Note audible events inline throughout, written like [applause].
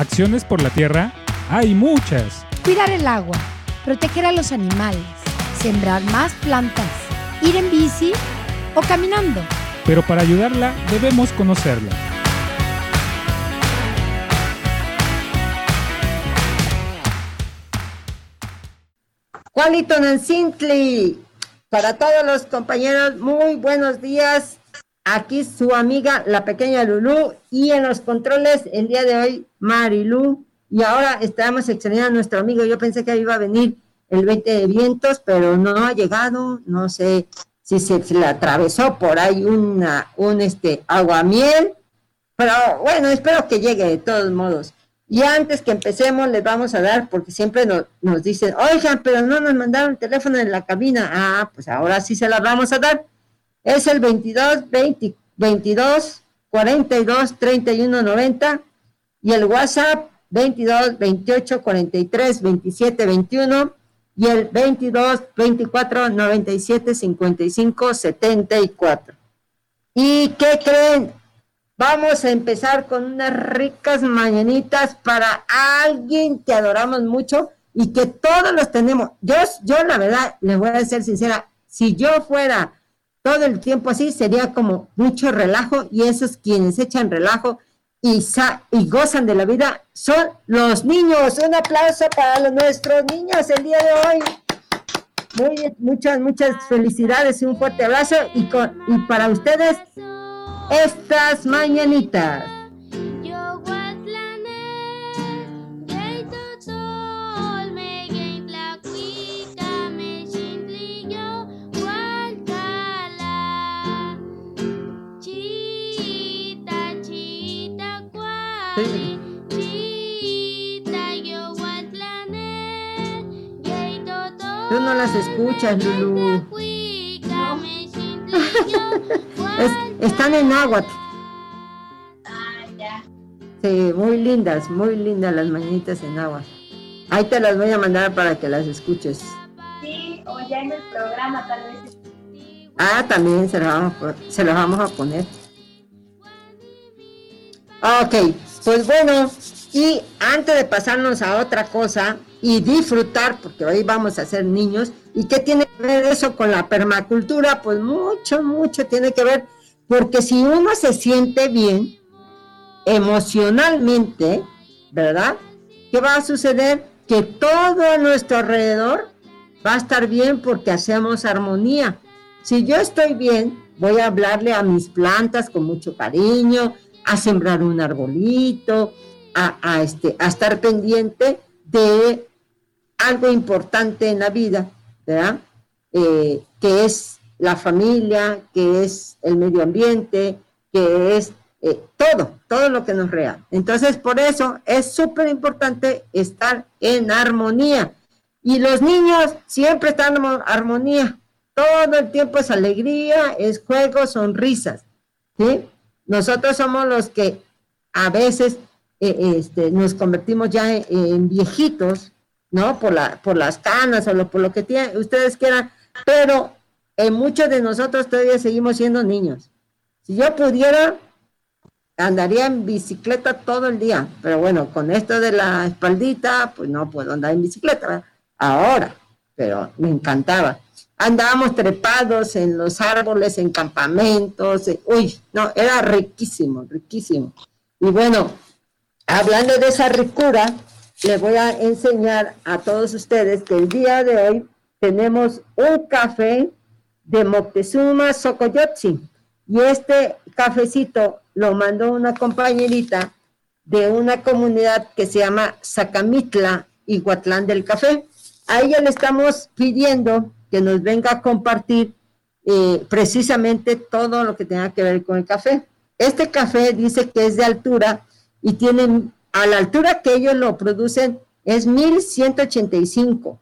Acciones por la tierra hay muchas. Cuidar el agua, proteger a los animales, sembrar más plantas, ir en bici o caminando. Pero para ayudarla debemos conocerla. Juanito Nancintli, para todos los compañeros, muy buenos días. Aquí su amiga, la pequeña Lulú, y en los controles el día de hoy, Marilu. Y ahora estamos extrañando a nuestro amigo. Yo pensé que iba a venir el 20 de vientos, pero no ha llegado. No sé si se, le atravesó por ahí una, un este, aguamiel. Pero bueno, espero que llegue de todos modos. Y antes que empecemos, les vamos a dar, porque siempre nos, nos dicen, oigan, pero no nos mandaron el teléfono en la cabina. Ah, pues ahora sí se la vamos a dar. Es el 22 20, 22 42 31 90 y el WhatsApp 22 28 43 27 21 y el 22 24 97 55 74. ¿Y qué creen? Vamos a empezar con unas ricas mañanitas para alguien que adoramos mucho y que todos los tenemos. Yo, yo la verdad, les voy a ser sincera, si yo fuera todo el tiempo así, sería como mucho relajo y esos quienes echan relajo y, y gozan de la vida son los niños. Un aplauso para los, nuestros niños el día de hoy. Muy, muchas, muchas felicidades y un fuerte abrazo y, con, y para ustedes estas mañanitas. No las escuchas, Lulu. están en agua. Ah, ya. Sí, muy lindas, muy lindas las mañanitas en agua. Ahí te las voy a mandar para que las escuches. Sí, o ya en el programa tal vez. Ah, también se las vamos, se las vamos a poner. Ok, pues bueno, y antes de pasarnos a otra cosa y disfrutar, porque hoy vamos a ser niños, ¿y qué tiene que ver eso con la permacultura? Pues mucho, mucho tiene que ver, porque si uno se siente bien emocionalmente, ¿verdad? ¿Qué va a suceder? Que todo a nuestro alrededor va a estar bien porque hacemos armonía. Si yo estoy bien, voy a hablarle a mis plantas con mucho cariño, a sembrar un arbolito, a, este, estar pendiente de algo importante en la vida, ¿verdad? Eh, que es la familia, que es el medio ambiente, que es eh, todo, todo lo que nos rea. Entonces, por eso es súper importante estar en armonía. Y los niños siempre están en armonía. Todo el tiempo es alegría, es juego, sonrisas. Nosotros somos los que a veces este, nos convertimos ya en, viejitos, ¿no? Por, la, por las canas o por lo que tienen, ustedes quieran, pero en muchos de nosotros todavía seguimos siendo niños. Si yo pudiera, andaría en bicicleta todo el día, pero bueno, con esto de la espaldita, pues no puedo andar en bicicleta ahora, pero me encantaba andábamos trepados en los árboles, en campamentos, uy, no, era riquísimo, riquísimo. Y bueno, hablando de esa ricura, les voy a enseñar a todos ustedes que el día de hoy tenemos un café de Moctezuma Socoyotzi. Y este cafecito lo mandó una compañerita de una comunidad que se llama Zacamitla y Guatlán del Café. A ella le estamos pidiendo que nos venga a compartir eh, precisamente todo lo que tenga que ver con el café. Este café dice que es de altura y tiene, a la altura que ellos lo producen, es 1185.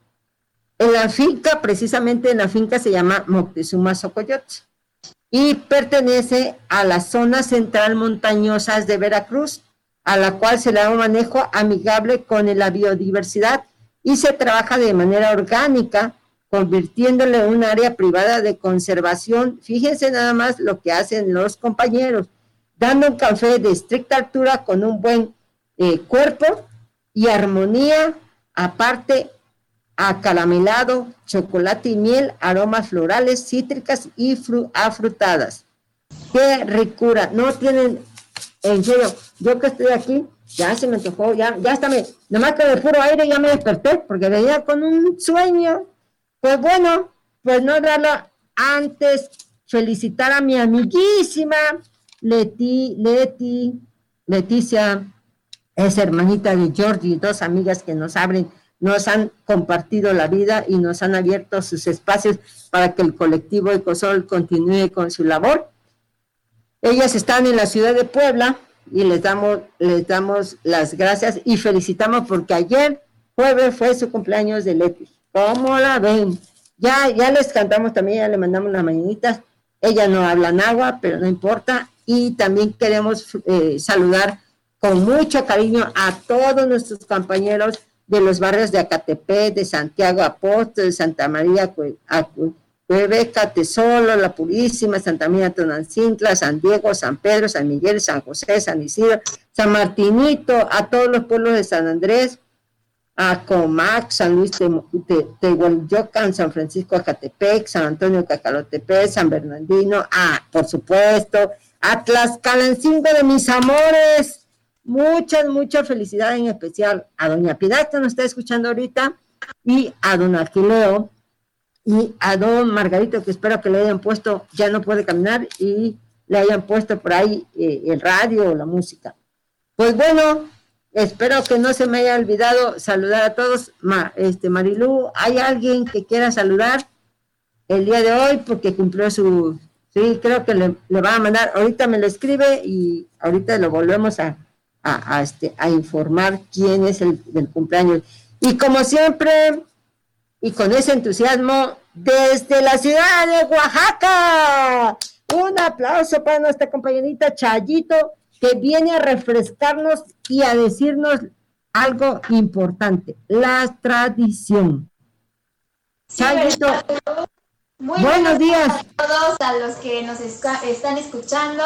En la finca, precisamente en la finca se llama Moctezuma Socoyote y pertenece a la zona central montañosas de Veracruz, a la cual se le da un manejo amigable con la biodiversidad y se trabaja de manera orgánica convirtiéndole en un área privada de conservación. Fíjense nada más lo que hacen los compañeros, dando un café de estricta altura con un buen eh, cuerpo y armonía, aparte acaramelado, chocolate y miel, aromas florales, cítricas y afrutadas. Qué ricura, no tienen, en serio, yo que estoy aquí, ya se me antojó, ya, ya me, nomás que de puro aire ya me desperté, porque venía con un sueño. Pues bueno, pues no darlo antes, felicitar a mi amiguísima Leti, Leti, Leticia, es hermanita de Georgie, dos amigas que nos abren nos han compartido la vida y nos han abierto sus espacios para que el colectivo Ecosol continúe con su labor. Ellas están en la ciudad de Puebla y les damos, les damos las gracias y felicitamos porque ayer jueves fue su cumpleaños de Leti. ¿Cómo la ven? Ya, ya les cantamos también, ya le mandamos las mañanitas. Ella no habla agua, pero no importa. Y también queremos eh, saludar con mucho cariño a todos nuestros compañeros de los barrios de Acatepec, de Santiago Apóstol, de Santa María Cuebeca, Tesolo, La Purísima, Santa María Tonancintla, San Diego, San Pedro, San Miguel, San José, San Isidro, San Martinito, a todos los pueblos de San Andrés, a Comac, San Luis Tehuelyocan, San Francisco Acatepec, San Antonio Cacalotepec, San Bernardino, por supuesto, a Tlaxcalancingo de mis amores, Muchas, mucha felicidad en especial a doña Piedad que nos está escuchando ahorita y a don Aquileo y a don Margarito que espero que le hayan puesto, ya no puede caminar y le hayan puesto por ahí eh, el radio o la música. Pues bueno, espero que no se me haya olvidado saludar a todos. este Marilú, ¿hay alguien que quiera saludar el día de hoy porque cumplió su... Sí, creo que le, le va a mandar, ahorita me lo escribe y ahorita lo volvemos a, a, este, a informar quién es el del cumpleaños. Y como siempre, y con ese entusiasmo, desde la ciudad de Oaxaca, un aplauso para nuestra compañerita Chayito, que viene a refrescarnos y a decirnos algo importante, la tradición. Chayito. Buenos días a todos a los que nos están escuchando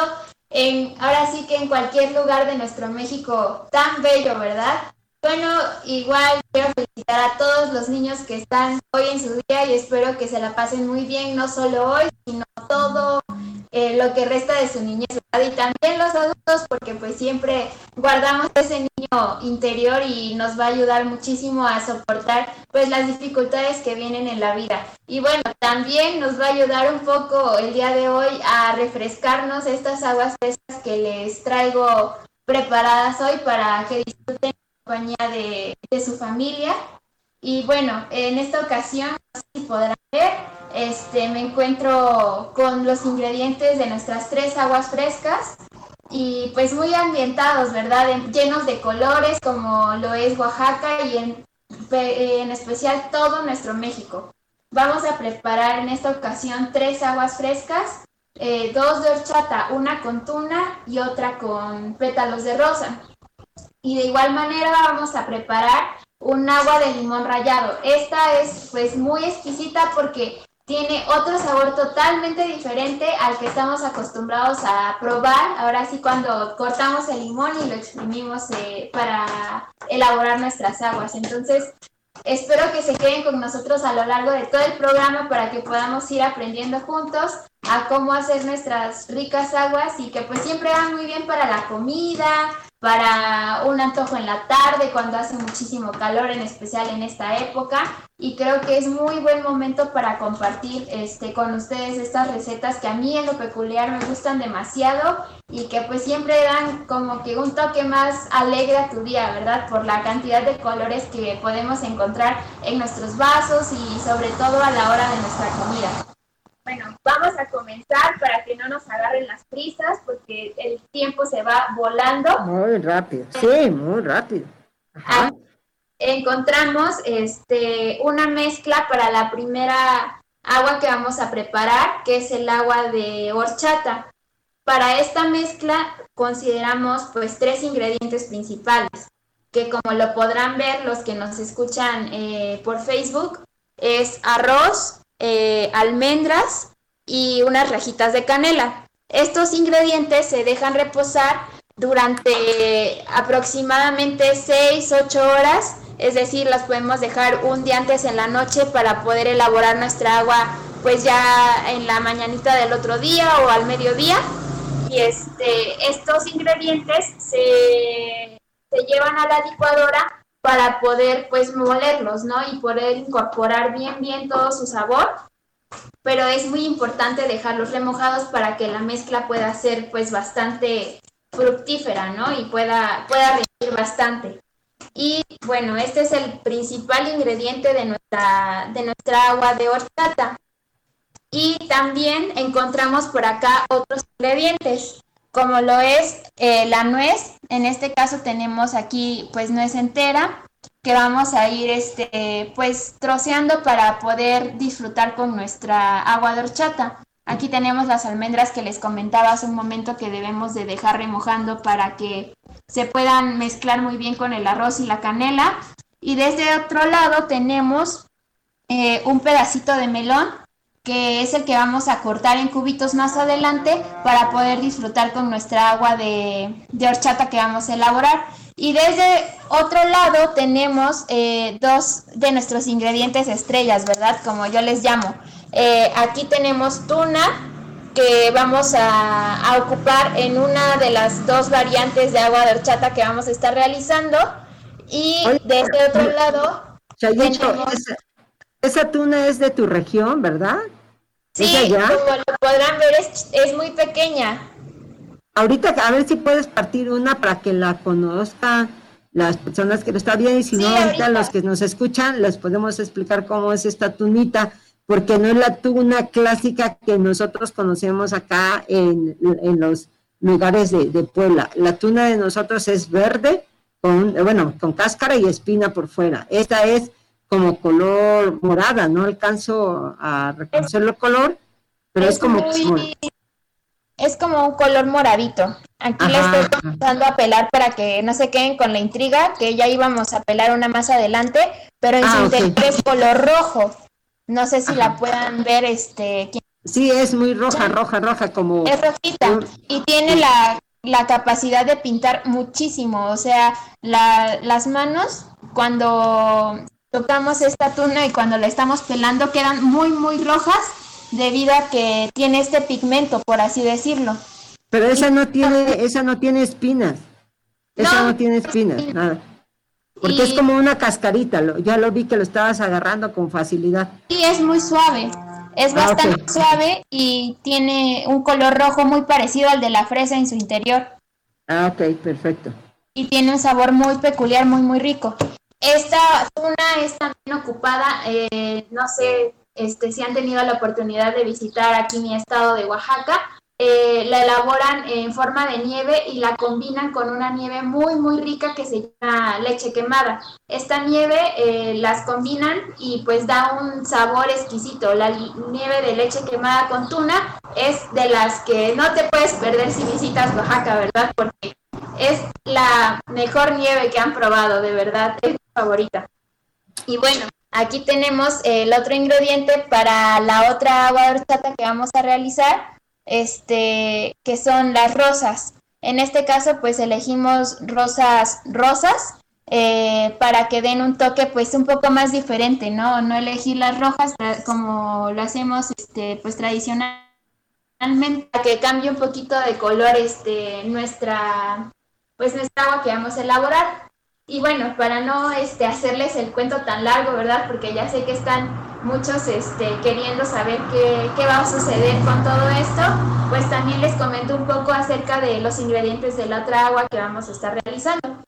ahora sí que en cualquier lugar de nuestro México tan bello, ¿verdad? Bueno, igual quiero felicitar a todos los niños que están hoy en su día y espero que se la pasen muy bien, no solo hoy, sino todo eh, lo que resta de su niñez y también los adultos porque pues siempre guardamos ese niño interior y nos va a ayudar muchísimo a soportar pues las dificultades que vienen en la vida. Y bueno, también nos va a ayudar un poco el día de hoy a refrescarnos estas aguas frescas que les traigo preparadas hoy para que disfruten compañía de, de su familia. Y bueno, en esta ocasión, no si podrán ver, este, me encuentro con los ingredientes de nuestras tres aguas frescas y pues muy ambientados, ¿verdad? llenos de colores como lo es Oaxaca y en, en especial todo nuestro México. Vamos a preparar en esta ocasión tres aguas frescas, eh, dos de horchata, una con tuna y otra con pétalos de rosa. Y de igual manera vamos a preparar un agua de limón rallado. Esta es pues muy exquisita porque tiene otro sabor totalmente diferente al que estamos acostumbrados a probar. Ahora sí, cuando cortamos el limón y lo exprimimos eh, para elaborar nuestras aguas. Entonces, espero que se queden con nosotros a lo largo de todo el programa para que podamos ir aprendiendo juntos a cómo hacer nuestras ricas aguas y que pues siempre van muy bien para la comida, para un antojo en la tarde cuando hace muchísimo calor, en especial en esta época. Y creo que es muy buen momento para compartir este, con ustedes estas recetas que a mí en lo peculiar me gustan demasiado y que pues siempre dan como que un toque más alegre a tu día, ¿verdad? Por la cantidad de colores que podemos encontrar en nuestros vasos y sobre todo a la hora de nuestra comida. Bueno, vamos a comenzar para que no nos agarren las prisas porque el tiempo se va volando. Muy rápido, sí, muy rápido. Ah, encontramos este, una mezcla para la primera agua que vamos a preparar, que es el agua de horchata. Para esta mezcla consideramos pues tres ingredientes principales, que como lo podrán ver los que nos escuchan eh, por Facebook, es arroz, eh, almendras y unas rajitas de canela. Estos ingredientes se dejan reposar durante aproximadamente 6, 8 horas, es decir, las podemos dejar un día antes en la noche para poder elaborar nuestra agua pues ya en la mañanita del otro día o al mediodía. Y este, estos ingredientes se llevan a la licuadora para poder pues molerlos, ¿no? Y poder incorporar bien, bien todo su sabor. Pero es muy importante dejarlos remojados para que la mezcla pueda ser pues bastante fructífera, ¿no? Y pueda, pueda rendir bastante. Y bueno, este es el principal ingrediente de nuestra, de nuestra agua de horchata. Y también encontramos por acá otros ingredientes como lo es eh, la nuez. En este caso tenemos aquí pues nuez entera que vamos a ir este pues troceando para poder disfrutar con nuestra agua de horchata. Aquí tenemos las almendras que les comentaba hace un momento que debemos de dejar remojando para que se puedan mezclar muy bien con el arroz y la canela. Y desde otro lado tenemos eh, un pedacito de melón que es el que vamos a cortar en cubitos más adelante para poder disfrutar con nuestra agua de, horchata que vamos a elaborar. Y desde otro lado tenemos eh, dos de nuestros ingredientes estrellas, ¿verdad? Como yo les llamo. Eh, aquí tenemos tuna, que vamos a, ocupar en una de las dos variantes de agua de horchata que vamos a estar realizando. Y desde otro lado... Esa tuna es de tu región, ¿verdad? Sí, como lo podrán ver, es, muy pequeña. Ahorita, a ver si puedes partir una para que la conozcan las personas que lo están viendo y si no, ahorita, los que nos escuchan les podemos explicar cómo es esta tunita, porque no es la tuna clásica que nosotros conocemos acá en, los lugares de, de, Puebla. La tuna de nosotros es verde, con, bueno, con cáscara y espina por fuera. Esta es como color morada, no alcanzo a reconocer el color, pero es, como... es como un color moradito. Aquí le estoy empezando a pelar para que no se queden con la intriga, que ya íbamos a pelar una más adelante, pero en ah, su es color rojo. No sé si la puedan ver, este... Sí, es muy roja, roja, roja, como... Es rojita y tiene la, la capacidad de pintar muchísimo, o sea, la, las manos cuando tocamos esta tuna y cuando la estamos pelando quedan muy, muy rojas debido a que tiene este pigmento, por así decirlo. Pero esa no tiene, esa no tiene espinas. Esa no, tiene espinas, nada. Porque es como una cascarita, ya lo vi que lo estabas agarrando con facilidad. Sí, es muy suave. Es ah, bastante suave y tiene un color rojo muy parecido al de la fresa en su interior. Ah, ok, perfecto. Y tiene un sabor muy peculiar, muy, muy rico. Esta zona es también ocupada, eh, no sé este, si han tenido la oportunidad de visitar aquí mi estado de Oaxaca, eh, la elaboran en forma de nieve y la combinan con una nieve muy muy rica que se llama leche quemada. Esta nieve eh, las combinan y pues da un sabor exquisito. La nieve de leche quemada con tuna es de las que no te puedes perder si visitas Oaxaca, ¿verdad? Porque es la mejor nieve que han probado, de verdad, favorita. Y bueno, aquí tenemos el otro ingrediente para la otra agua de horchata que vamos a realizar, este, que son las rosas. En este caso, pues elegimos rosas rosas eh, para que den un toque, pues un poco más diferente, ¿no? No elegir las rojas como lo hacemos, este, pues tradicionalmente, para que cambie un poquito de color, este, nuestra pues nuestra agua que vamos a elaborar. Y bueno, para no este, hacerles el cuento tan largo, ¿verdad? Porque ya sé que están muchos este, queriendo saber qué, qué va a suceder con todo esto, pues también les comento un poco acerca de los ingredientes de la otra agua que vamos a estar realizando.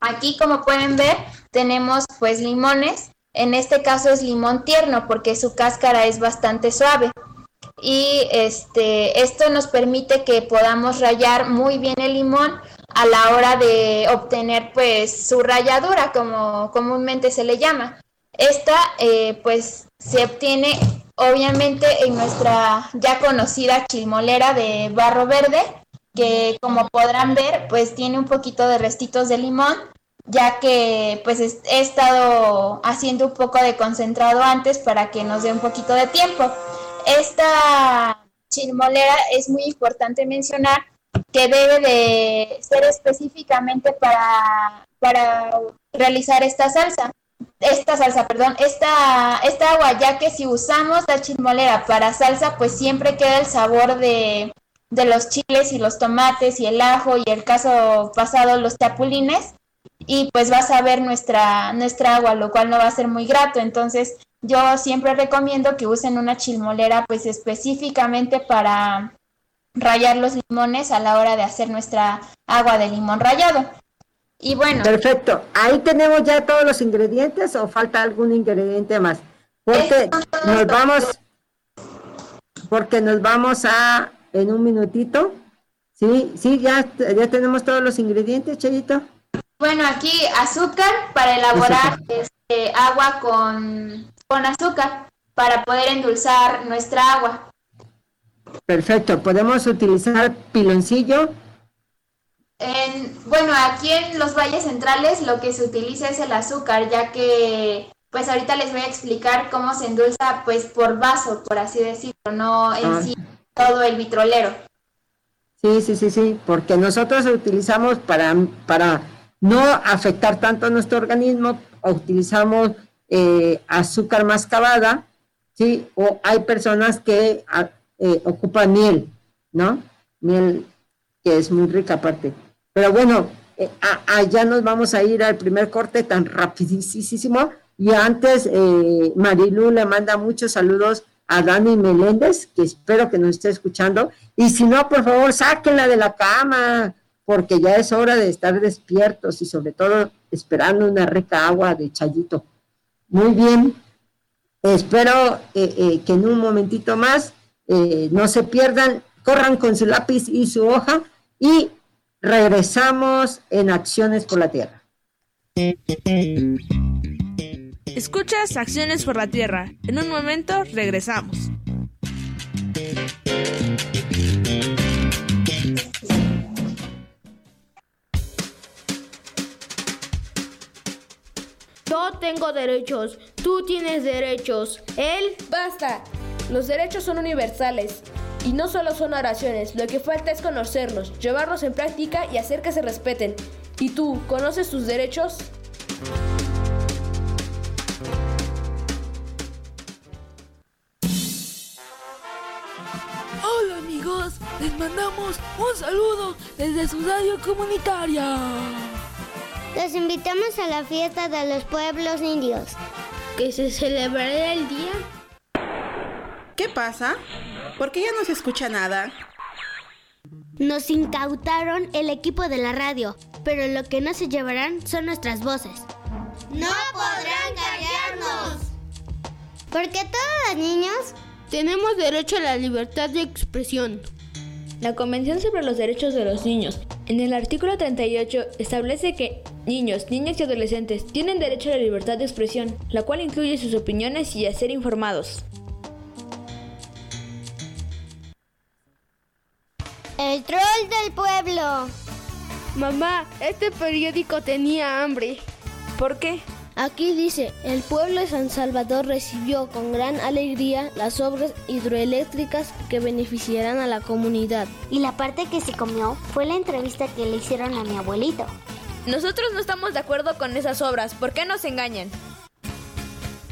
Aquí, como pueden ver, tenemos pues limones. En este caso es limón tierno porque su cáscara es bastante suave. Y este, esto nos permite que podamos rayar muy bien el limón a la hora de obtener pues su ralladura, como comúnmente se le llama. Esta eh, pues se obtiene obviamente en nuestra ya conocida chilmolera de barro verde, que como podrán ver pues tiene un poquito de restitos de limón, ya que pues he estado haciendo un poco de concentrado antes para que nos dé un poquito de tiempo. Esta chilmolera es muy importante mencionar que debe de ser específicamente para, para realizar esta salsa. Esta salsa, perdón, esta, esta agua, ya que si usamos la chilmolera para salsa, pues siempre queda el sabor de, de los chiles y los tomates y el ajo y el caso pasado los chapulines y pues vas a ver nuestra, nuestra agua, lo cual no va a ser muy grato. Entonces yo siempre recomiendo que usen una chilmolera pues específicamente para rayar los limones a la hora de hacer nuestra agua de limón rayado. Y bueno. Perfecto. Ahí tenemos ya todos los ingredientes o falta algún ingrediente más. Porque nos vamos, porque nos vamos a, en un minutito. Sí, sí, ya, ya tenemos todos los ingredientes, Chayito. Bueno, aquí azúcar para elaborar este, agua con, con azúcar para poder endulzar nuestra agua. Perfecto, podemos utilizar piloncillo. bueno, aquí en los valles centrales lo que se utiliza es el azúcar, ya que pues ahorita les voy a explicar cómo se endulza pues por vaso, por así decirlo, no en ah. sí todo el vitrolero. Sí, sí, sí, sí, porque nosotros utilizamos para, para no afectar tanto a nuestro organismo, utilizamos eh, azúcar mascabada, ¿sí? O hay personas que eh, ocupan miel, ¿no? Miel que es muy rica aparte. Pero bueno, eh, allá nos vamos a ir al primer corte tan rapidísimo. Y antes, eh, Marilu le manda muchos saludos a Dani Meléndez, que espero que nos esté escuchando. Y si no, por favor, sáquenla de la cama, porque ya es hora de estar despiertos y sobre todo esperando una rica agua de chayito. Muy bien, espero que en un momentito más eh, no se pierdan, corran con su lápiz y su hoja y regresamos en Acciones por la Tierra. Escuchas Acciones por la Tierra. En un momento regresamos. Yo tengo derechos, tú tienes derechos, él... Basta. Los derechos son universales y no solo son oraciones, lo que falta es conocerlos, llevarlos en práctica y hacer que se respeten. ¿Y tú, conoces tus derechos? Hola amigos, les mandamos un saludo desde su radio comunitaria. Los invitamos a la fiesta de los pueblos indios. Que se celebrará el día. ¿Qué pasa? ¿Por qué ya no se escucha nada? Nos incautaron el equipo de la radio, pero lo que no se llevarán son nuestras voces. ¡No podrán callarnos! Porque todos los niños tenemos derecho a la libertad de expresión. La Convención sobre los Derechos de los Niños, en el artículo 38, establece que niños, niñas y adolescentes tienen derecho a la libertad de expresión, la cual incluye sus opiniones y a ser informados. El troll del pueblo. Mamá, este periódico tenía hambre. ¿Por qué? Aquí dice, el pueblo de San Salvador recibió con gran alegría las obras hidroeléctricas que beneficiarán a la comunidad. Y la parte que se comió fue la entrevista que le hicieron a mi abuelito. Nosotros no estamos de acuerdo con esas obras, ¿por qué nos engañan?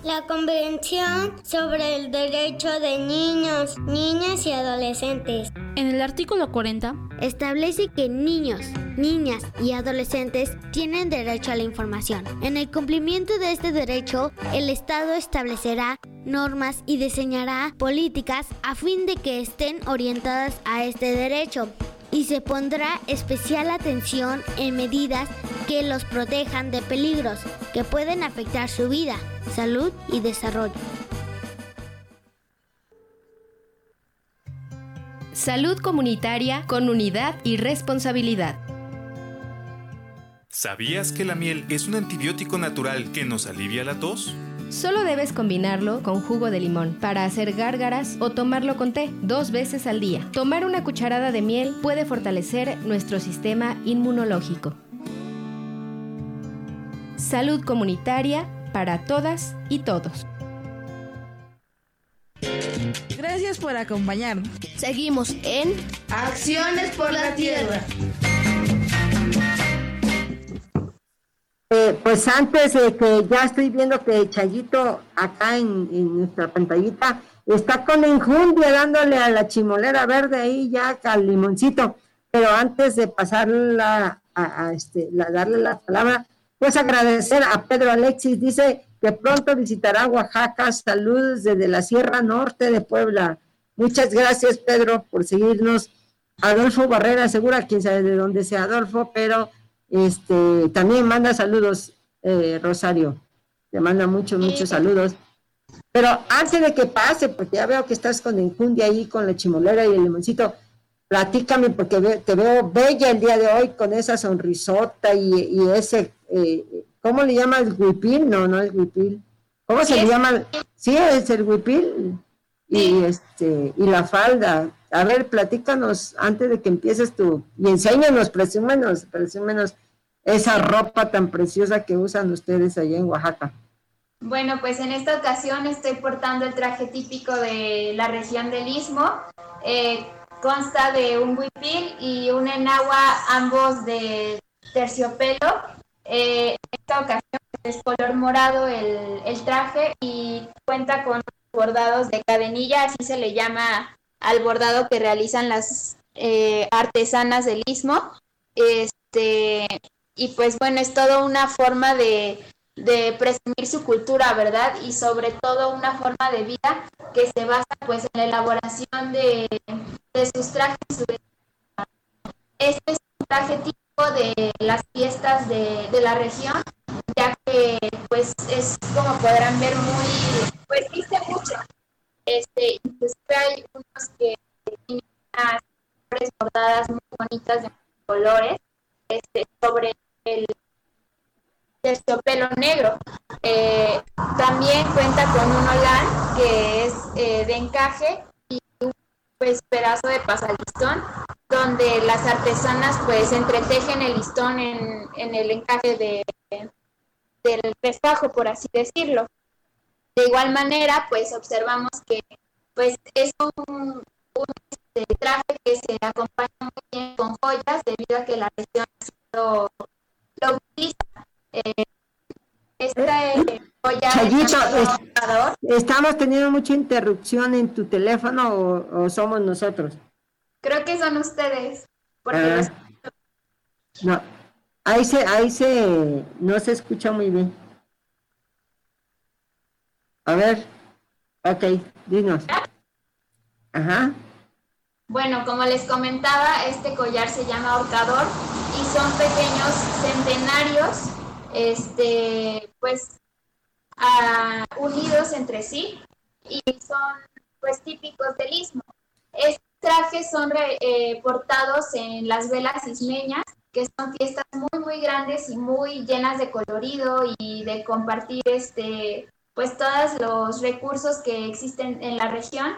La Convención sobre el Derecho de Niños, Niñas y Adolescentes. En el artículo 40 establece que niños, niñas y adolescentes tienen derecho a la información. En el cumplimiento de este derecho, el Estado establecerá normas y diseñará políticas a fin de que estén orientadas a este derecho y se pondrá especial atención en medidas que los protejan de peligros que pueden afectar su vida, salud y desarrollo. Salud comunitaria con unidad y responsabilidad. ¿Sabías que la miel es un antibiótico natural que nos alivia la tos? Solo debes combinarlo con jugo de limón para hacer gárgaras o tomarlo con té dos veces al día. Tomar una cucharada de miel puede fortalecer nuestro sistema inmunológico. Salud comunitaria para todas y todos. Gracias por acompañarnos. Seguimos en Acciones por la Tierra. Pues antes de que ya estoy viendo que Chayito acá en, nuestra pantallita está con enjundia dándole a la chimolera verde ahí ya al limoncito. Pero antes de pasarla a, este, darle la palabra, pues agradecer a Pedro Alexis. Dice que pronto visitará Oaxaca. Saludos desde la Sierra Norte de Puebla. Muchas gracias, Pedro, por seguirnos. Adolfo Barrera, segura quién sabe de dónde sea Adolfo, pero este, también manda saludos, eh, Rosario. Te manda muchos, muchos saludos. Pero antes de que pase, porque ya veo que estás con enjundia ahí, con la chimolera y el limoncito, platícame, porque te veo bella el día de hoy con esa sonrisota y, ese, eh, ¿cómo le llamas? ¿Huipil? No, no es huipil. ¿Cómo se le llama? Sí, es el huipil. Y, este, y la falda. A ver, platícanos antes de que empieces tú y enséñanos, presúmenos, presúmenos esa ropa tan preciosa que usan ustedes allá en Oaxaca. Bueno, pues en esta ocasión estoy portando el traje típico de la región del Istmo. Eh, consta de un huipil y un enagua, ambos de terciopelo. Eh, en esta ocasión es color morado el, el traje y cuenta con bordados de cadenilla, así se le llama al bordado que realizan las eh, artesanas del istmo. Este, y pues bueno, es todo una forma de, de, presumir su cultura, ¿verdad? Y sobre todo una forma de vida que se basa pues en la elaboración de, de sus trajes. Este es un traje típico de las fiestas de, de la región, ya que pues es como podrán ver muy, pues dice mucho este, inclusive hay unos que tienen unas flores bordadas muy bonitas de colores este, sobre el terciopelo negro. Eh, también cuenta con un olán que es eh, de encaje y un pues, pedazo de pasalistón donde las artesanas pues entretejen el listón en, en el encaje de, del festejo, por así decirlo. De igual manera, pues observamos que pues es un, este, traje que se acompaña muy bien con joyas debido a que la región lo, lo utiliza. Eh, esta eh, joya Chayito, ¿estamos teniendo mucha interrupción en tu teléfono o, somos nosotros? Creo que son ustedes. Porque ah. No, ahí se, ahí se, no se escucha muy bien. A ver, ok, dinos. Ajá. Bueno, como les comentaba, este collar se llama ahorcador y son pequeños centenarios, este, pues, unidos entre sí y son, pues, típicos del istmo. Estos trajes son eh, portados en las velas ismeñas, que son fiestas muy, muy grandes y muy llenas de colorido y de compartir, este, pues todos los recursos que existen en la región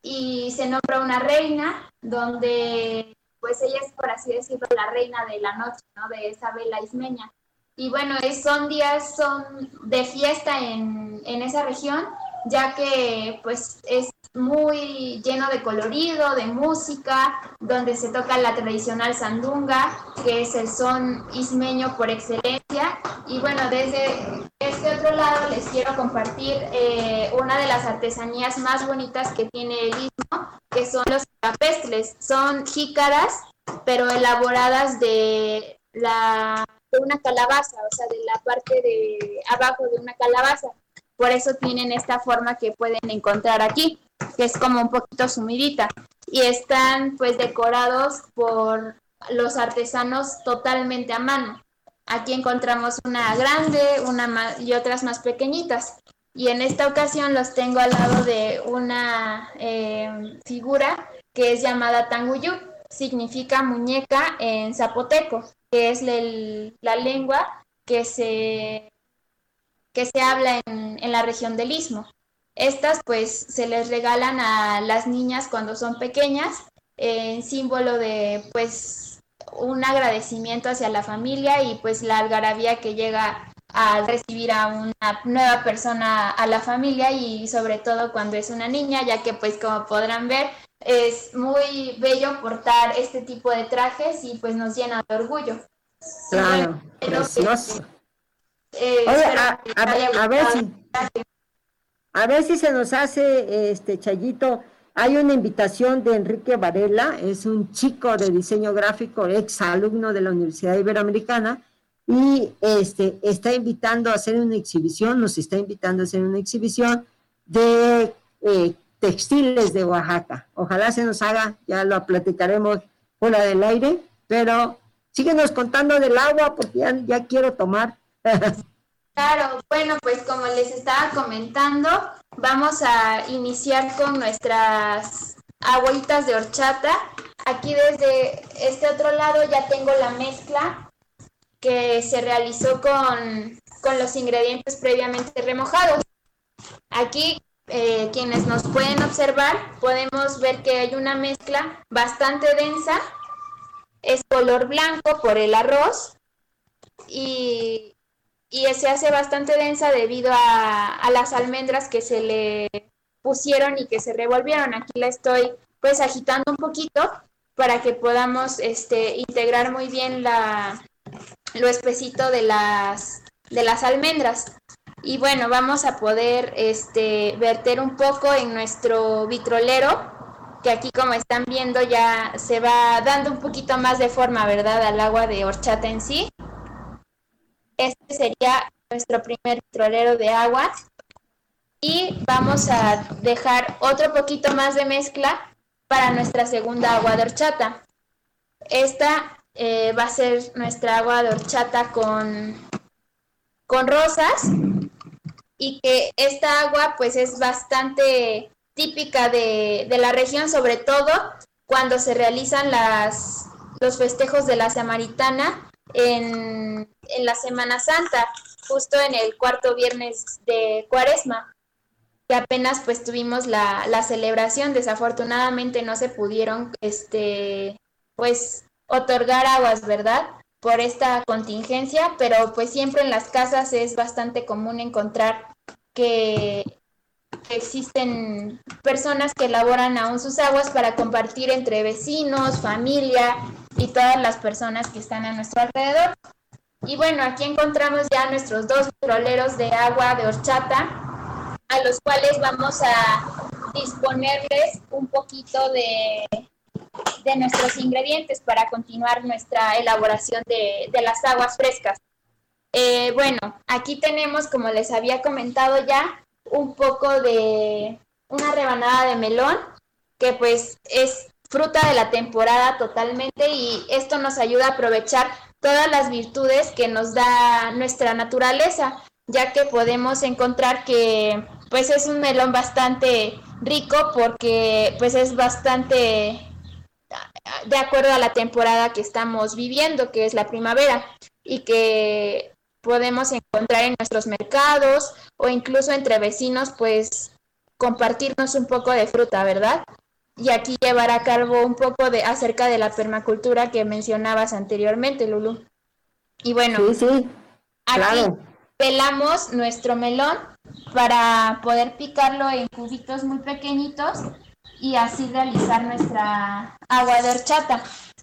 y se nombra una reina donde pues ella es por así decirlo la reina de la noche, ¿no? De esa vela ismeña. Y bueno, son días son de fiesta en, en esa región, ya que pues es muy lleno de colorido, de música, donde se toca la tradicional sandunga, que es el son ismeño por excelencia. Y bueno, desde este otro lado les quiero compartir eh, una de las artesanías más bonitas que tiene el istmo, que son los capestles. Son jícaras, pero elaboradas de la de una calabaza, o sea, de la parte de abajo de una calabaza. Por eso tienen esta forma que pueden encontrar aquí que es como un poquito sumidita. Y están pues decorados por los artesanos totalmente a mano. Aquí encontramos una grande una y otras más pequeñitas. Y en esta ocasión los tengo al lado de una eh, figura que es llamada Tanguyú. Significa muñeca en zapoteco, que es la lengua que se, que se habla en, en la región del Istmo. Estas pues se les regalan a las niñas cuando son pequeñas en símbolo de pues un agradecimiento hacia la familia y pues la algarabía que llega al recibir a una nueva persona a la familia y sobre todo cuando es una niña, ya que pues como podrán ver es muy bello portar este tipo de trajes y pues nos llena de orgullo. Claro, precioso. Eh, a, ver si, a ver si se nos hace, este Chayito, hay una invitación de Enrique Varela, es un chico de diseño gráfico, ex alumno de la Universidad Iberoamericana, y este, está invitando a hacer una exhibición, nos está invitando a hacer una exhibición de eh, textiles de Oaxaca. Ojalá se nos haga, ya lo platicaremos fuera del aire, pero síguenos contando del agua porque ya, ya quiero tomar. [laughs] Claro, bueno, pues como les estaba comentando, vamos a iniciar con nuestras agüitas de horchata. Aquí desde este otro lado ya tengo la mezcla que se realizó con, los ingredientes previamente remojados. Aquí eh, quienes nos pueden observar podemos ver que hay una mezcla bastante densa, es color blanco por el arroz y, y se hace bastante densa debido a, las almendras que se le pusieron y que se revolvieron. Aquí la estoy pues agitando un poquito para que podamos este, integrar muy bien la, lo espesito de las, de las almendras. Y bueno, vamos a poder este, verter un poco en nuestro vitrolero, que aquí como están viendo ya se va dando un poquito más de forma, ¿verdad?, al agua de horchata en sí. Este sería nuestro primer vitrolero de agua. Y vamos a dejar otro poquito más de mezcla para nuestra segunda agua de horchata. Esta eh, va a ser nuestra agua de horchata con, con rosas y que esta agua pues es bastante típica de, la región, sobre todo cuando se realizan las, los festejos de la Samaritana en, en la Semana Santa, justo en el cuarto viernes de Cuaresma que apenas pues tuvimos la, la, celebración, desafortunadamente no se pudieron este pues otorgar aguas, ¿verdad? Por esta contingencia, pero pues siempre en las casas es bastante común encontrar que existen personas que elaboran aún sus aguas para compartir entre vecinos, familia y todas las personas que están a nuestro alrededor. Y bueno, aquí encontramos ya nuestros dos troleros de agua de horchata, a los cuales vamos a disponerles un poquito de de nuestros ingredientes para continuar nuestra elaboración de, las aguas frescas. Eh, bueno, aquí tenemos, como les había comentado ya, un poco de una rebanada de melón, que pues es fruta de la temporada totalmente y esto nos ayuda a aprovechar todas las virtudes que nos da nuestra naturaleza, ya que podemos encontrar que pues es un melón bastante rico porque pues es bastante de acuerdo a la temporada que estamos viviendo, que es la primavera, y que podemos encontrar en nuestros mercados o incluso entre vecinos, pues compartirnos un poco de fruta, ¿verdad? Y aquí llevar a cabo un poco de acerca de la permacultura que mencionabas anteriormente, Lulu. Y bueno, aquí pelamos nuestro melón para poder picarlo en cubitos muy pequeñitos y así realizar nuestra agua de horchata.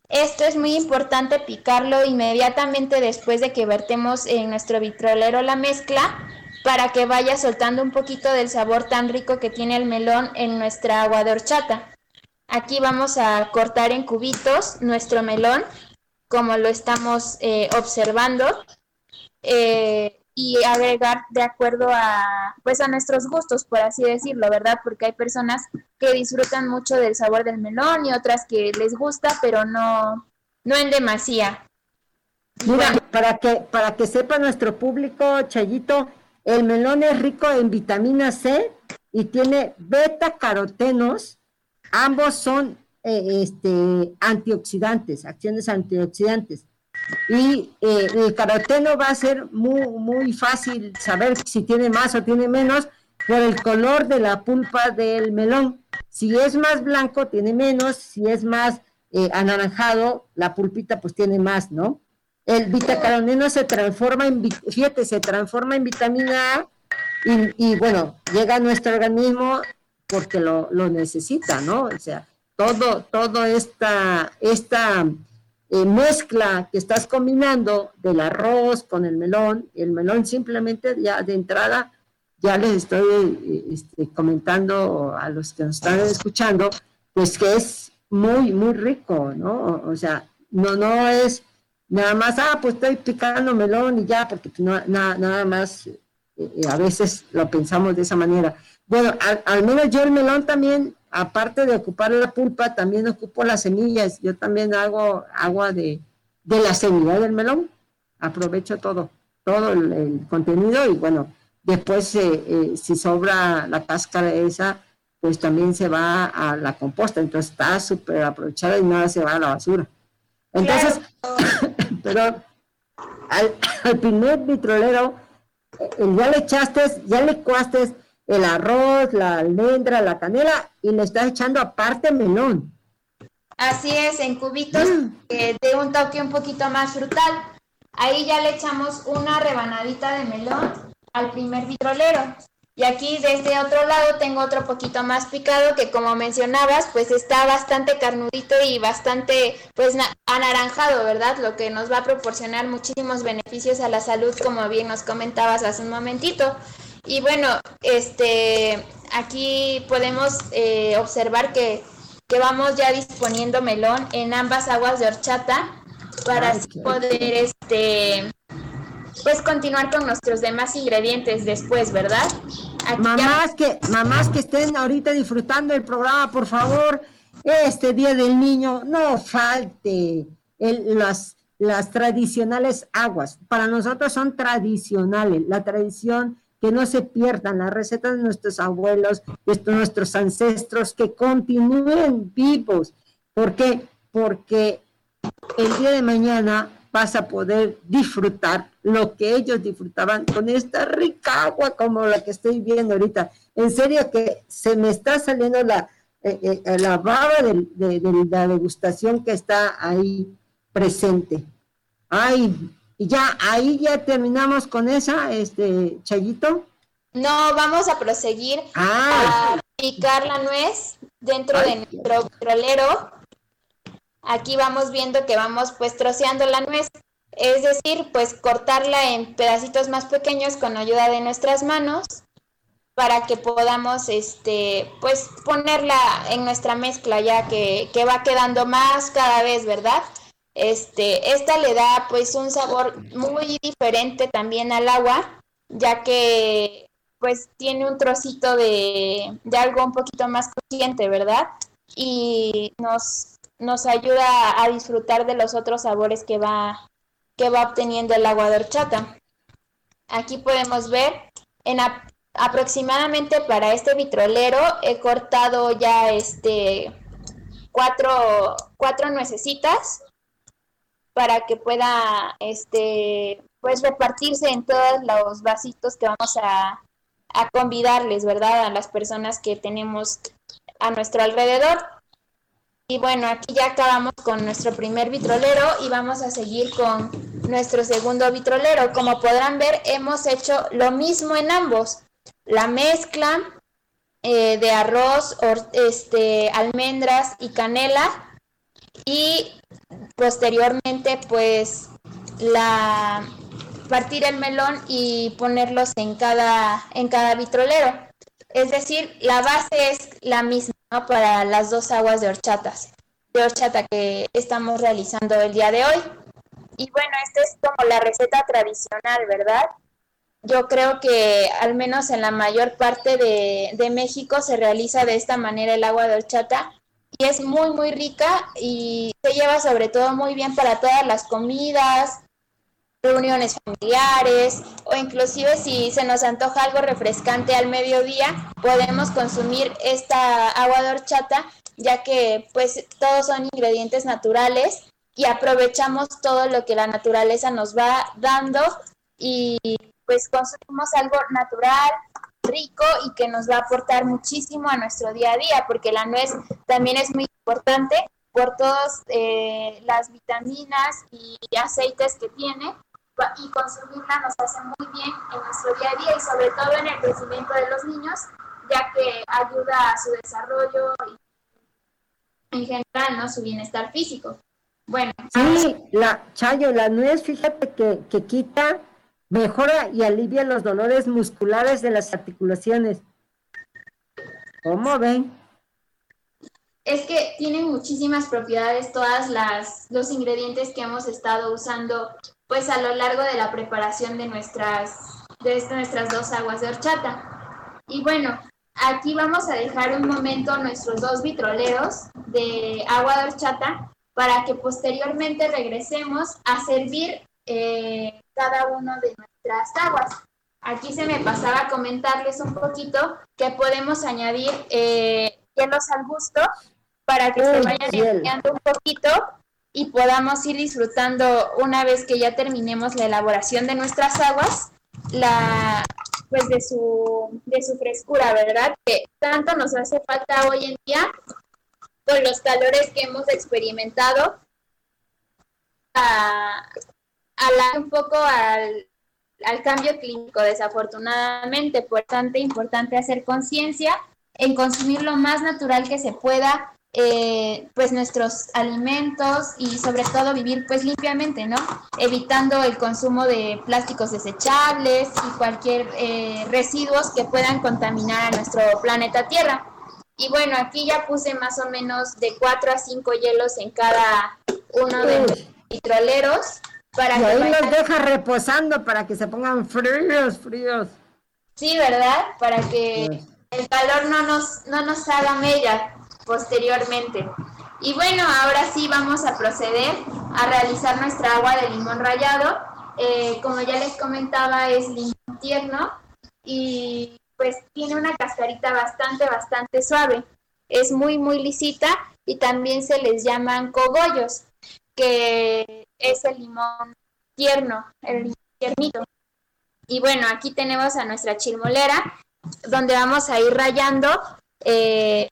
Esto es muy importante picarlo inmediatamente después de que vertemos en nuestro vitrolero la mezcla para que vaya soltando un poquito del sabor tan rico que tiene el melón en nuestra agua de horchata. Aquí vamos a cortar en cubitos nuestro melón, como lo estamos eh, observando. Eh, y agregar de acuerdo a pues a nuestros gustos, por así decirlo, ¿verdad? Porque hay personas que disfrutan mucho del sabor del melón y otras que les gusta, pero no no en demasía. Mira, para que para que sepa nuestro público, Chayito, el melón es rico en vitamina C y tiene beta carotenos. Ambos son eh, este antioxidantes, acciones antioxidantes. Y eh, el caroteno va a ser muy, muy fácil saber si tiene más o tiene menos por el color de la pulpa del melón. Si es más blanco, tiene menos. Si es más eh, anaranjado, la pulpita pues tiene más, ¿no? el betacaroteno se transforma en, fíjate, se transforma en vitamina A y, bueno, llega a nuestro organismo porque lo, necesita, ¿no? O sea, todo, todo esta, esta eh, mezcla que estás combinando del arroz con el melón, el melón simplemente ya de entrada, ya les estoy eh, este, comentando a los que nos están escuchando, pues que es muy, muy rico, ¿no? O sea, no, no es nada más, ah, pues estoy picando melón y ya, porque no, nada más, eh, a veces lo pensamos de esa manera. Bueno, al, menos yo el melón también, aparte de ocupar la pulpa, también ocupo las semillas. Yo también hago agua de, de la semilla del melón. Aprovecho todo, todo el, contenido y bueno, después eh, si sobra la cáscara esa, pues también se va a la composta. Entonces está súper aprovechada y nada se va a la basura. Entonces, [coughs] pero al, primer vitrolero, eh, ya le echaste, ya le cuaste el arroz, la almendra, la canela y le estás echando aparte melón. Así es, en cubitos mm. de un toque un poquito más frutal. Ahí ya le echamos una rebanadita de melón al primer vitrolero. Y aquí de este otro lado tengo otro poquito más picado que como mencionabas, pues está bastante carnudito y bastante pues anaranjado, ¿verdad? Lo que nos va a proporcionar muchísimos beneficios a la salud, como bien nos comentabas hace un momentito. Y bueno, este aquí podemos eh, observar que, que vamos ya disponiendo melón en ambas aguas de horchata para poder este pues continuar con nuestros demás ingredientes después, ¿verdad? mamás que, mamás que estén ahorita disfrutando el programa, por favor, este Día del Niño, no falte las, las tradicionales aguas. Para nosotros son tradicionales, la tradición que no se pierdan las recetas de nuestros abuelos, de nuestros ancestros, que continúen vivos. ¿Por qué? Porque el día de mañana vas a poder disfrutar lo que ellos disfrutaban con esta rica agua como la que estoy viendo ahorita. En serio que se me está saliendo la, eh, eh, la baba de, la degustación que está ahí presente. Ay, y ya, ahí ya terminamos con esa, este, Chayito. No, vamos a proseguir ah. a picar la nuez dentro de nuestro trolero Aquí vamos viendo que vamos pues troceando la nuez, es decir, pues cortarla en pedacitos más pequeños con ayuda de nuestras manos para que podamos este pues ponerla en nuestra mezcla ya que, que va quedando más cada vez, ¿verdad? Este, esta le da pues un sabor muy diferente también al agua, ya que pues tiene un trocito de, de algo un poquito más crujiente, ¿verdad? Y nos nos ayuda a disfrutar de los otros sabores que va, que va obteniendo el agua de horchata. Aquí podemos ver, en aproximadamente para este vitrolero he cortado ya este cuatro, cuatro nuecesitas para que pueda este pues repartirse en todos los vasitos que vamos a, a convidarles, ¿verdad? A las personas que tenemos a nuestro alrededor. Y bueno, aquí ya acabamos con nuestro primer vitrolero y vamos a seguir con nuestro segundo vitrolero. Como podrán ver, hemos hecho lo mismo en ambos. La mezcla eh, de arroz, este, almendras y canela. Y posteriormente, pues, la partir el melón y ponerlos en cada, en cada vitrolero. Es decir, la base es la misma para las dos aguas de horchatas, de horchata que estamos realizando el día de hoy. Y bueno, esta es como la receta tradicional, ¿verdad? Yo creo que al menos en la mayor parte de, de México se realiza de esta manera el agua de horchata y es muy muy rica y se lleva sobre todo muy bien para todas las comidas, reuniones familiares o inclusive si se nos antoja algo refrescante al mediodía, podemos consumir esta agua de horchata ya que pues todos son ingredientes naturales y aprovechamos todo lo que la naturaleza nos va dando y pues consumimos algo natural, rico y que nos va a aportar muchísimo a nuestro día a día, porque la nuez también es muy importante por todas eh, las vitaminas y aceites que tiene y consumirla nos hace muy bien en nuestro día a día y sobre todo en el crecimiento de los niños, ya que ayuda a su desarrollo y en general, ¿no? Su bienestar físico. Bueno. Sí, la, Chayo, la nuez, fíjate que, que quita, mejora y alivia los dolores musculares de las articulaciones. ¿Cómo ven? Es que tienen muchísimas propiedades todas las los ingredientes que hemos estado usando pues a lo largo de la preparación de nuestras de nuestras dos aguas de horchata. Y bueno, aquí vamos a dejar un momento nuestros dos vitroleros de agua de horchata para que posteriormente regresemos a servir eh, cada uno de nuestras aguas. Aquí se me pasaba a comentarles un poquito que podemos añadir eh, hielos al gusto para que se vayan enfriando un poquito y podamos ir disfrutando una vez que ya terminemos la elaboración de nuestras aguas, la pues de su de su frescura, ¿verdad? Que tanto nos hace falta hoy en día con los calores que hemos experimentado a, a un poco al, al cambio clínico, desafortunadamente, por tanto importante hacer conciencia en consumir lo más natural que se pueda, eh, pues nuestros alimentos y sobre todo vivir pues limpiamente, ¿no? Evitando el consumo de plásticos desechables y cualquier eh, residuos que puedan contaminar a nuestro planeta Tierra. Y bueno, aquí ya puse más o menos de 4 a 5 hielos en cada uno de los vitroleros para y ahí los deja reposando para que se pongan fríos, fríos. Sí, ¿verdad? Para que el calor no nos, no nos haga mella posteriormente. Y bueno, ahora sí vamos a proceder a realizar nuestra agua de limón rallado. Eh, como ya les comentaba, es limón tierno y pues tiene una cascarita bastante, bastante suave. Es muy, muy lisita y también se les llaman cogollos, que es el limón tierno, el tiernito. Y bueno, aquí tenemos a nuestra chilmolera, donde vamos a ir rayando, eh,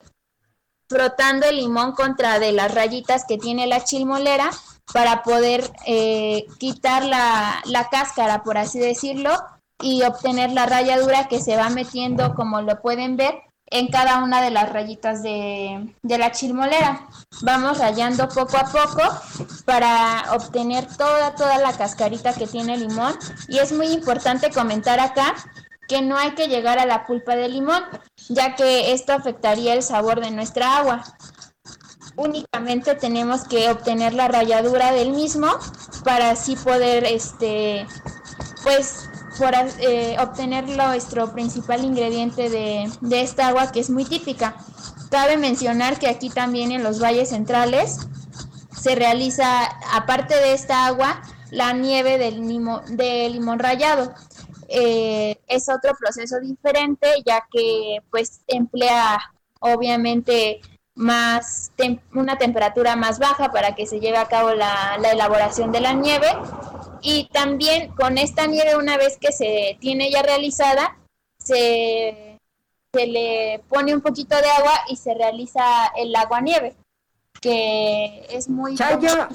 frotando el limón contra de las rayitas que tiene la chilmolera para poder eh, quitar la, la cáscara, por así decirlo, y obtener la ralladura que se va metiendo, como lo pueden ver, en cada una de las rayitas de, de, la chilmolera. Vamos rayando poco a poco para obtener toda, toda la cascarita que tiene el limón. Y es muy importante comentar acá que no hay que llegar a la pulpa del limón, ya que esto afectaría el sabor de nuestra agua. Únicamente tenemos que obtener la ralladura del mismo para así poder, este, pues, por eh, obtener nuestro principal ingrediente de, de esta agua que es muy típica. Cabe mencionar que aquí también en los valles centrales se realiza, aparte de esta agua, la nieve del, de limón rallado. Eh, es otro proceso diferente ya que pues emplea obviamente más una temperatura más baja para que se lleve a cabo la, la, elaboración de la nieve y también con esta nieve una vez que se tiene ya realizada se, se le pone un poquito de agua y se realiza el agua nieve que es muy Chayo,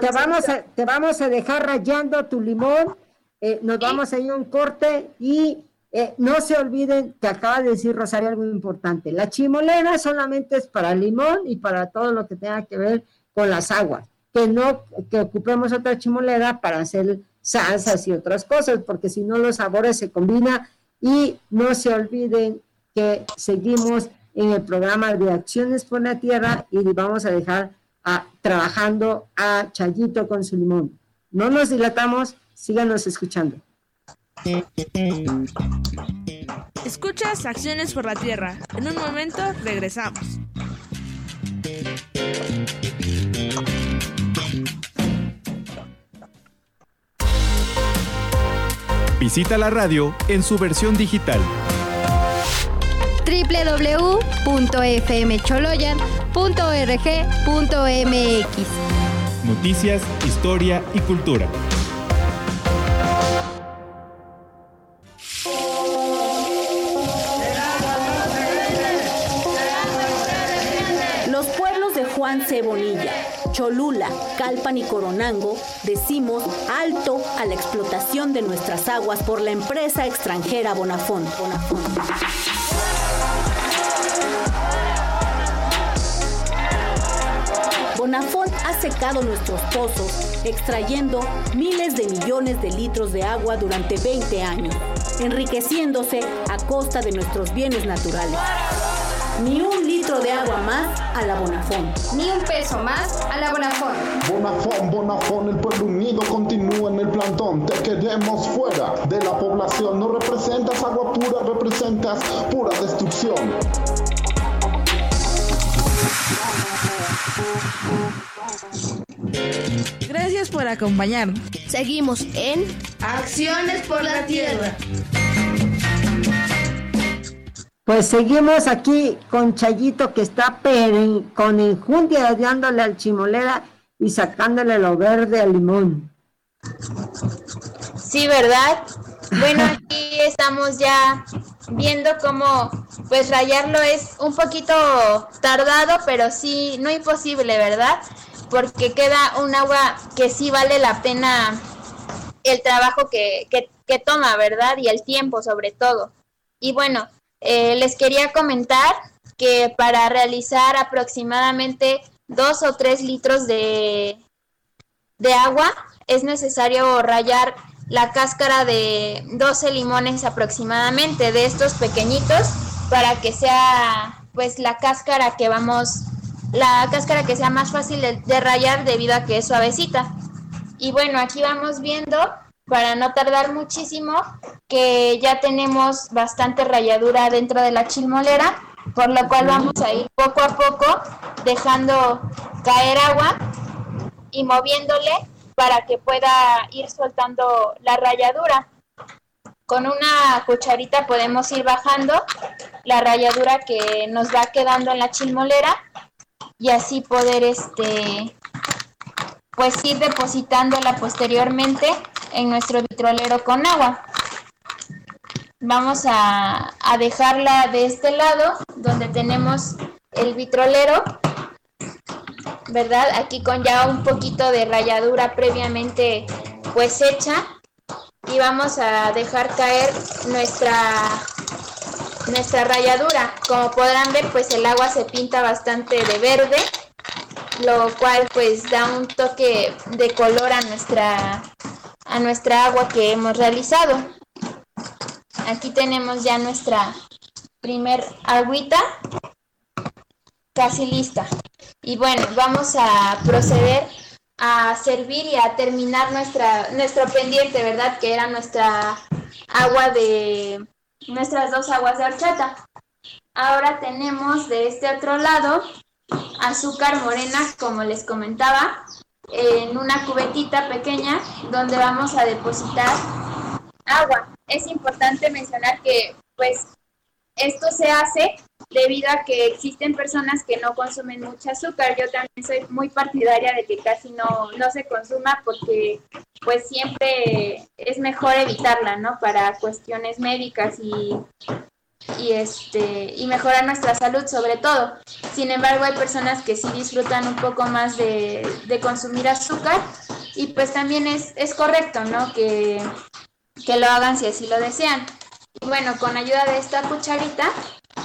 te vamos a, te vamos a dejar rayando tu limón eh, nos vamos a ir a un corte y eh, no se olviden que acaba de decir Rosario algo importante. La chimolera solamente es para limón y para todo lo que tenga que ver con las aguas. Que no, que ocupemos otra chimolera para hacer salsas y otras cosas, porque si no los sabores se combinan y no se olviden que seguimos en el programa de Acciones por la Tierra y vamos a dejar a, trabajando a Chayito con su limón. No nos dilatamos, síganos escuchando. Escuchas Acciones por la Tierra. En un momento regresamos. Visita la radio en su versión digital www.fmcholoyan.org.mx Noticias, historia y cultura. Desde Bonilla, Cholula, Calpan y Coronango decimos alto a la explotación de nuestras aguas por la empresa extranjera Bonafont. Bonafont ha secado nuestros pozos, extrayendo miles de millones de litros de agua durante 20 años, enriqueciéndose a costa de nuestros bienes naturales. Ni un litro de agua más a la Bonafont. Ni un peso más a la Bonafont. Bonafont, Bonafont, el pueblo unido continúa en el plantón. Te queremos fuera de la población. No representas agua pura, representas pura destrucción. Gracias por acompañarnos. Seguimos en Acciones por la Tierra. Pues seguimos aquí con Chayito que está con enjundia dándole al chimolera y sacándole lo verde al limón. Sí, ¿verdad? Bueno, aquí estamos ya viendo cómo pues rayarlo es un poquito tardado, pero sí, no imposible, ¿verdad? Porque queda un agua que sí vale la pena el trabajo que, que, toma, ¿verdad? Y el tiempo sobre todo. Y bueno, eh, les quería comentar que para realizar aproximadamente dos o tres litros de, de agua es necesario rayar la cáscara de 12 limones aproximadamente, de estos pequeñitos, para que sea pues la cáscara que vamos, la cáscara que sea más fácil de, de rayar debido a que es suavecita. Y bueno, aquí vamos viendo, para no tardar muchísimo, que ya tenemos bastante ralladura dentro de la chilmolera, por lo cual vamos a ir poco a poco dejando caer agua y moviéndole para que pueda ir soltando la ralladura. Con una cucharita podemos ir bajando la ralladura que nos va quedando en la chilmolera y así poder este pues ir depositándola posteriormente en nuestro vitrolero con agua. Vamos a, a dejarla de este lado donde tenemos el vitrolero ¿verdad? Aquí con ya un poquito de ralladura previamente pues hecha y vamos a dejar caer nuestra nuestra ralladura. Como podrán ver, pues el agua se pinta bastante de verde, lo cual pues da un toque de color a nuestra a nuestra agua que hemos realizado. Aquí tenemos ya nuestra primer agüita casi lista. Y bueno, vamos a proceder a servir y a terminar nuestra, nuestro pendiente, ¿verdad? Que era nuestra agua de, nuestras dos aguas de horchata. Ahora tenemos de este otro lado azúcar morena, como les comentaba, en una cubetita pequeña donde vamos a depositar agua. Es importante mencionar que pues esto se hace debido a que existen personas que no consumen mucho azúcar. Yo también soy muy partidaria de que casi no, no se consuma porque pues siempre es mejor evitarla, ¿no? Para cuestiones médicas y, y, este, y mejorar nuestra salud sobre todo. Sin embargo, hay personas que sí disfrutan un poco más de, de consumir azúcar y pues también es, es correcto, ¿no? Que, que lo hagan si así lo desean. Y bueno, con ayuda de esta cucharita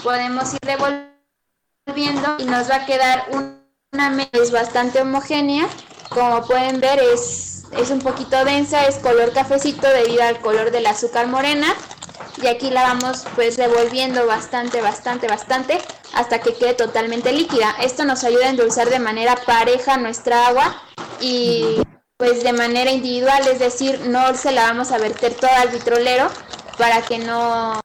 podemos ir revolviendo y nos va a quedar una mezcla bastante homogénea. Como pueden ver es, es un poquito densa, es color cafecito debido al color del azúcar morena. Y aquí la vamos pues revolviendo bastante, bastante, bastante hasta que quede totalmente líquida. Esto nos ayuda a endulzar de manera pareja nuestra agua y pues de manera individual, es decir, no se la vamos a verter toda al vitrolero para que no,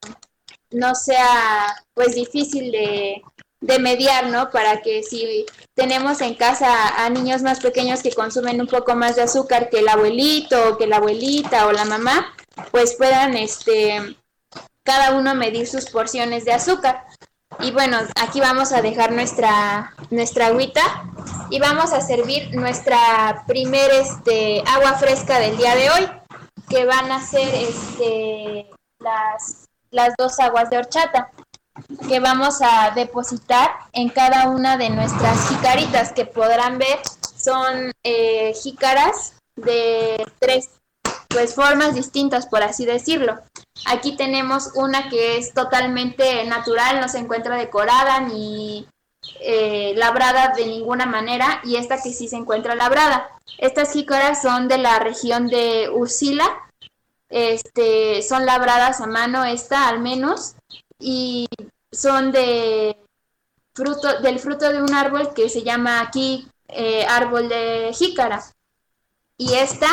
no sea pues difícil de, de mediar, ¿no? Para que si tenemos en casa a niños más pequeños que consumen un poco más de azúcar que el abuelito o que la abuelita o la mamá, pues puedan este cada uno medir sus porciones de azúcar. Y bueno, aquí vamos a dejar nuestra nuestra agüita y vamos a servir nuestra primer este agua fresca del día de hoy, que van a ser este las las dos aguas de horchata. que vamos a depositar en cada una de nuestras jicaritas que podrán ver son eh, jícaras de tres pues formas distintas por así decirlo aquí tenemos una que es totalmente natural no se encuentra decorada ni eh, labrada de ninguna manera y esta que sí se encuentra labrada estas jícaras son de la región de Usila este son labradas a mano esta al menos y son de fruto, del fruto de un árbol que se llama aquí eh, árbol de jícara. Y esta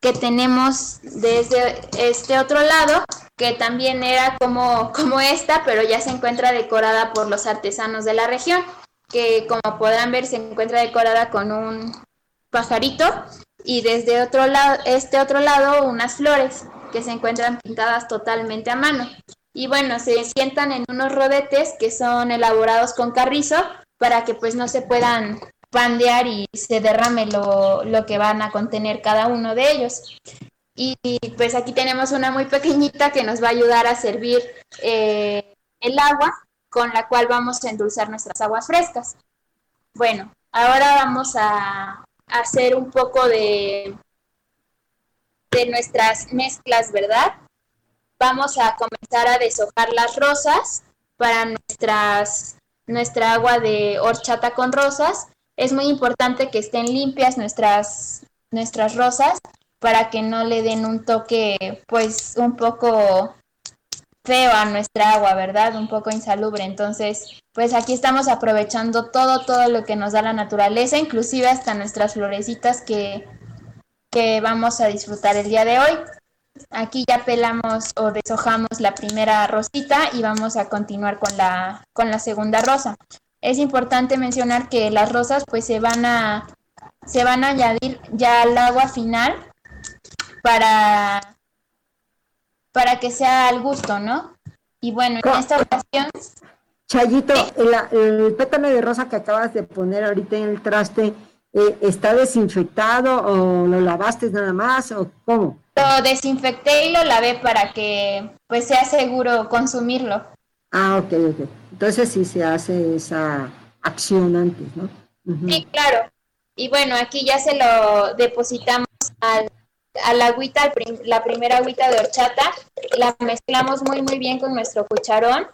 que tenemos desde este otro lado, que también era como, como esta, pero ya se encuentra decorada por los artesanos de la región, que como podrán ver se encuentra decorada con un pajarito y desde otro lado, este otro lado unas flores que se encuentran pintadas totalmente a mano y bueno, se sientan en unos rodetes que son elaborados con carrizo para que pues no se puedan pandear y se derrame lo, que van a contener cada uno de ellos. Y, pues aquí tenemos una muy pequeñita que nos va a ayudar a servir eh, el agua con la cual vamos a endulzar nuestras aguas frescas. Bueno, ahora vamos a hacer un poco de, de nuestras mezclas, ¿verdad? vamos a comenzar a deshojar las rosas para nuestras, nuestra agua de horchata con rosas. Es muy importante que estén limpias nuestras, nuestras rosas para que no le den un toque pues un poco feo a nuestra agua, ¿verdad? Un poco insalubre. Entonces, pues aquí estamos aprovechando todo, todo lo que nos da la naturaleza, inclusive hasta nuestras florecitas que, que vamos a disfrutar el día de hoy. Aquí ya pelamos o deshojamos la primera rosita y vamos a continuar con la, con la segunda rosa. Es importante mencionar que las rosas pues se van a, se van a añadir ya al agua final para, para que sea al gusto, ¿no? Y bueno, en esta ocasión... Chayito, el, pétalo de rosa que acabas de poner ahorita en el traste, eh, ¿está desinfectado o lo lavaste nada más o cómo? Lo desinfecté y lo lavé para que pues sea seguro consumirlo. Ah, ok, ok. Entonces sí se hace esa acción antes, ¿no? Sí, claro. Y bueno, aquí ya se lo depositamos al, a la agüita, la primera agüita de horchata, la mezclamos muy muy bien con nuestro cucharón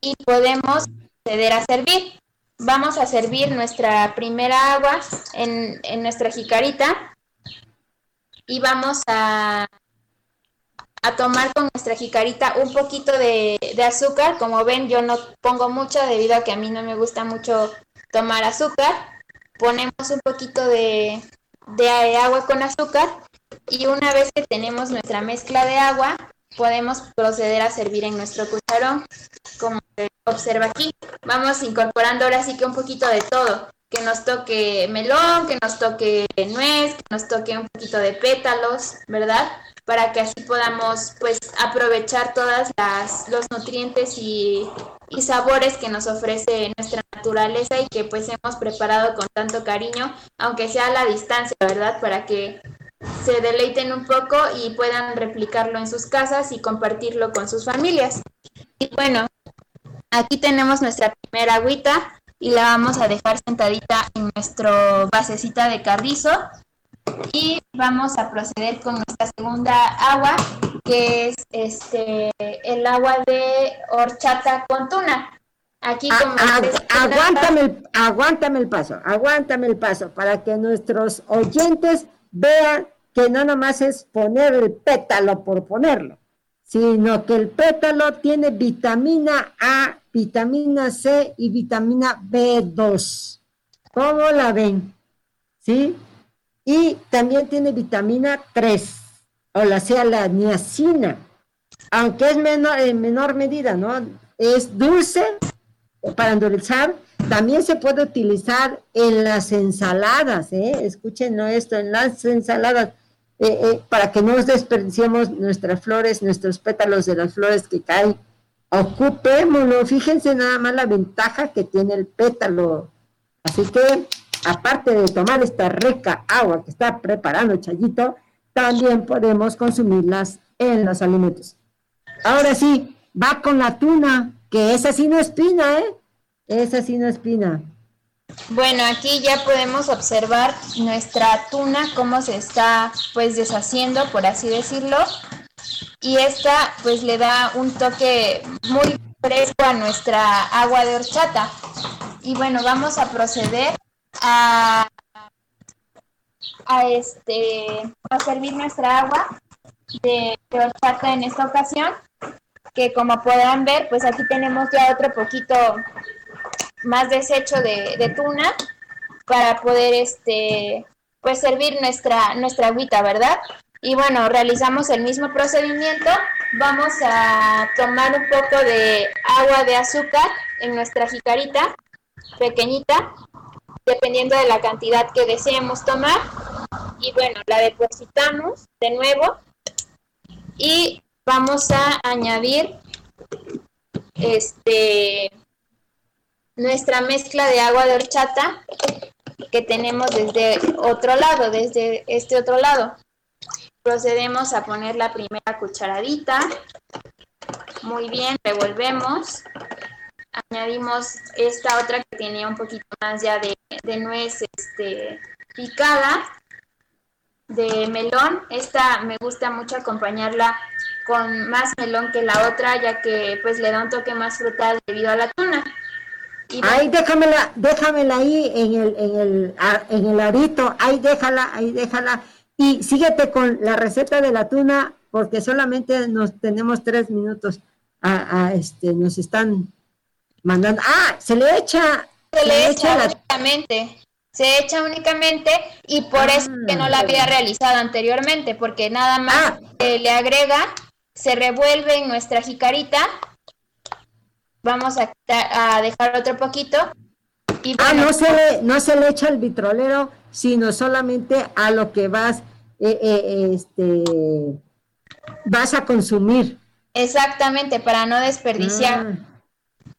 y podemos proceder a servir. Vamos a servir nuestra primera agua en, en nuestra jicarita y vamos a, a tomar con nuestra jicarita un poquito de, azúcar. Como ven, yo no pongo mucho debido a que a mí no me gusta mucho tomar azúcar. Ponemos un poquito de, de agua con azúcar y una vez que tenemos nuestra mezcla de agua, podemos proceder a servir en nuestro cucharón. Como observa aquí, vamos incorporando ahora sí que un poquito de todo que nos toque melón, que nos toque nuez, que nos toque un poquito de pétalos, ¿verdad? Para que así podamos pues aprovechar todas las los nutrientes y, y sabores que nos ofrece nuestra naturaleza y que pues hemos preparado con tanto cariño, aunque sea a la distancia, ¿verdad? Para que se deleiten un poco y puedan replicarlo en sus casas y compartirlo con sus familias. Y bueno, aquí tenemos nuestra primera agüita y la vamos a dejar sentadita en nuestro basecita de carrizo y vamos a proceder con nuestra segunda agua que es este el agua de horchata con tuna. Aquí ah, como ah, aguántame, el, aguántame el paso, aguántame el paso para que nuestros oyentes vean que no nomás es poner el pétalo por ponerlo, sino que el pétalo tiene vitamina A vitamina C y vitamina B2. ¿Cómo la ven? ¿Sí? Y también tiene vitamina 3, o la sea la niacina, aunque es menor, en menor medida, ¿no? Es dulce para endulzar. También se puede utilizar en las ensaladas, ¿eh? Escuchen esto, en las ensaladas, eh, eh, para que no desperdiciemos nuestras flores, nuestros pétalos de las flores que caen ocupémonos, fíjense nada más la ventaja que tiene el pétalo. Así que, aparte de tomar esta rica agua que está preparando Chayito, también podemos consumirlas en los alimentos. Ahora sí, va con la tuna. que esa sí no espina, ¿eh? Esa sí no espina. Bueno, aquí ya podemos observar nuestra tuna, cómo se está pues deshaciendo, por así decirlo. Y esta pues le da un toque muy fresco a nuestra agua de horchata. Y bueno, vamos a proceder a, a, este, a servir nuestra agua de, de horchata en esta ocasión. Que como podrán ver, pues aquí tenemos ya otro poquito más desecho de, de tuna para poder este pues servir nuestra nuestra agüita, ¿verdad? Y bueno, realizamos el mismo procedimiento. Vamos a tomar un poco de agua de azúcar en nuestra jicarita pequeñita, dependiendo de la cantidad que deseemos tomar. Y bueno, la depositamos de nuevo y vamos a añadir este nuestra mezcla de agua de horchata que tenemos desde otro lado, desde este otro lado. Procedemos a poner la primera cucharadita. Muy bien, revolvemos. Añadimos esta otra que tenía un poquito más ya de, de nuez este, picada, de melón. Esta me gusta mucho acompañarla con más melón que la otra, ya que pues le da un toque más frutal debido a la tuna. Ay, déjamela, déjamela ahí en el, en el, en el arito, ahí déjala, ahí déjala. Y síguete con la receta de la tuna, porque solamente nos tenemos tres minutos. A, este, nos están mandando. Ah, se le echa. Se, le, echa, únicamente. Se echa únicamente y por eso que no la había realizado anteriormente, porque nada más le agrega, se revuelve en nuestra jicarita vamos a, a dejar otro poquito. Y ah, no se, le, no se le echa el vitrolero, sino solamente a lo que vas, eh, eh, este, vas a consumir. Exactamente, para no desperdiciar. Ah.